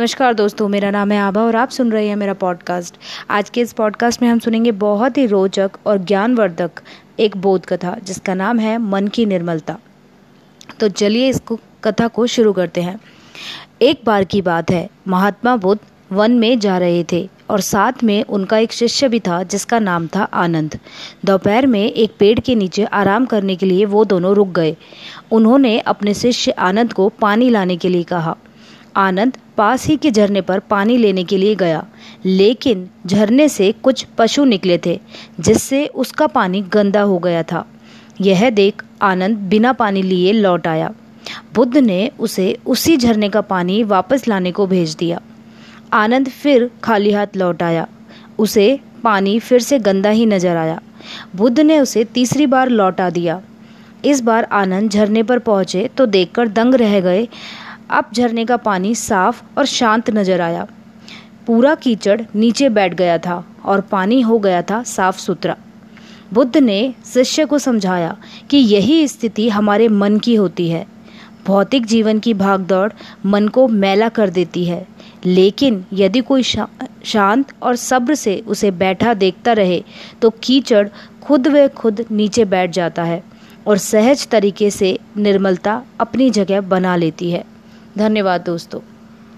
नमस्कार दोस्तों, मेरा नाम है आभा और आप सुन रहे हैं मेरा पॉडकास्ट आज के इस पॉडकास्ट में हम सुनेंगे बहुत ही रोचक और ज्ञानवर्धक एक बोध कथा, जिसका नाम है मन की निर्मलता। तो चलिए इसको कथा को शुरू करते हैं। एक बार की बात है, महात्मा बुद्ध वन में जा रहे थे और साथ में उनका एक शिष्य भी था, जिसका नाम था आनंद। दोपहर में एक पेड़ के नीचे आराम करने के लिए वो दोनों रुक गए। उन्होंने अपने शिष्य आनंद को पानी लाने के लिए कहा। आनंद पास ही के झरने पर पानी लेने के लिए गया। लेकिन झरने से कुछ पशु निकले थे, जिससे उसका पानी गंदा हो गया था। यह देख आनंद बिना पानी लिए लौट आया। बुद्ध ने उसे उसी झरने का पानी वापस लाने को भेज दिया। आनंद फिर खाली हाथ लौट आया। उसे पानी फिर से गंदा ही नज़र आया। बुद्ध ने उसे तीसरी बार लौटा दिया। इस बार आनंद झरने पर पहुँचे तो देखकर दंग रह गए। अब झरने का पानी साफ़ और शांत नज़र आया। पूरा कीचड़ नीचे बैठ गया था और पानी हो गया था साफ़ सुथरा। बुद्ध ने शिष्य को समझाया कि यही स्थिति हमारे मन की होती है। भौतिक जीवन की भागदौड़ मन को मैला कर देती है। लेकिन यदि कोई शा, शांत और सब्र से उसे बैठा देखता रहे तो कीचड़ खुद व खुद नीचे बैठ जाता है और सहज तरीके से निर्मलता अपनी जगह बना लेती है। धन्यवाद दोस्तों।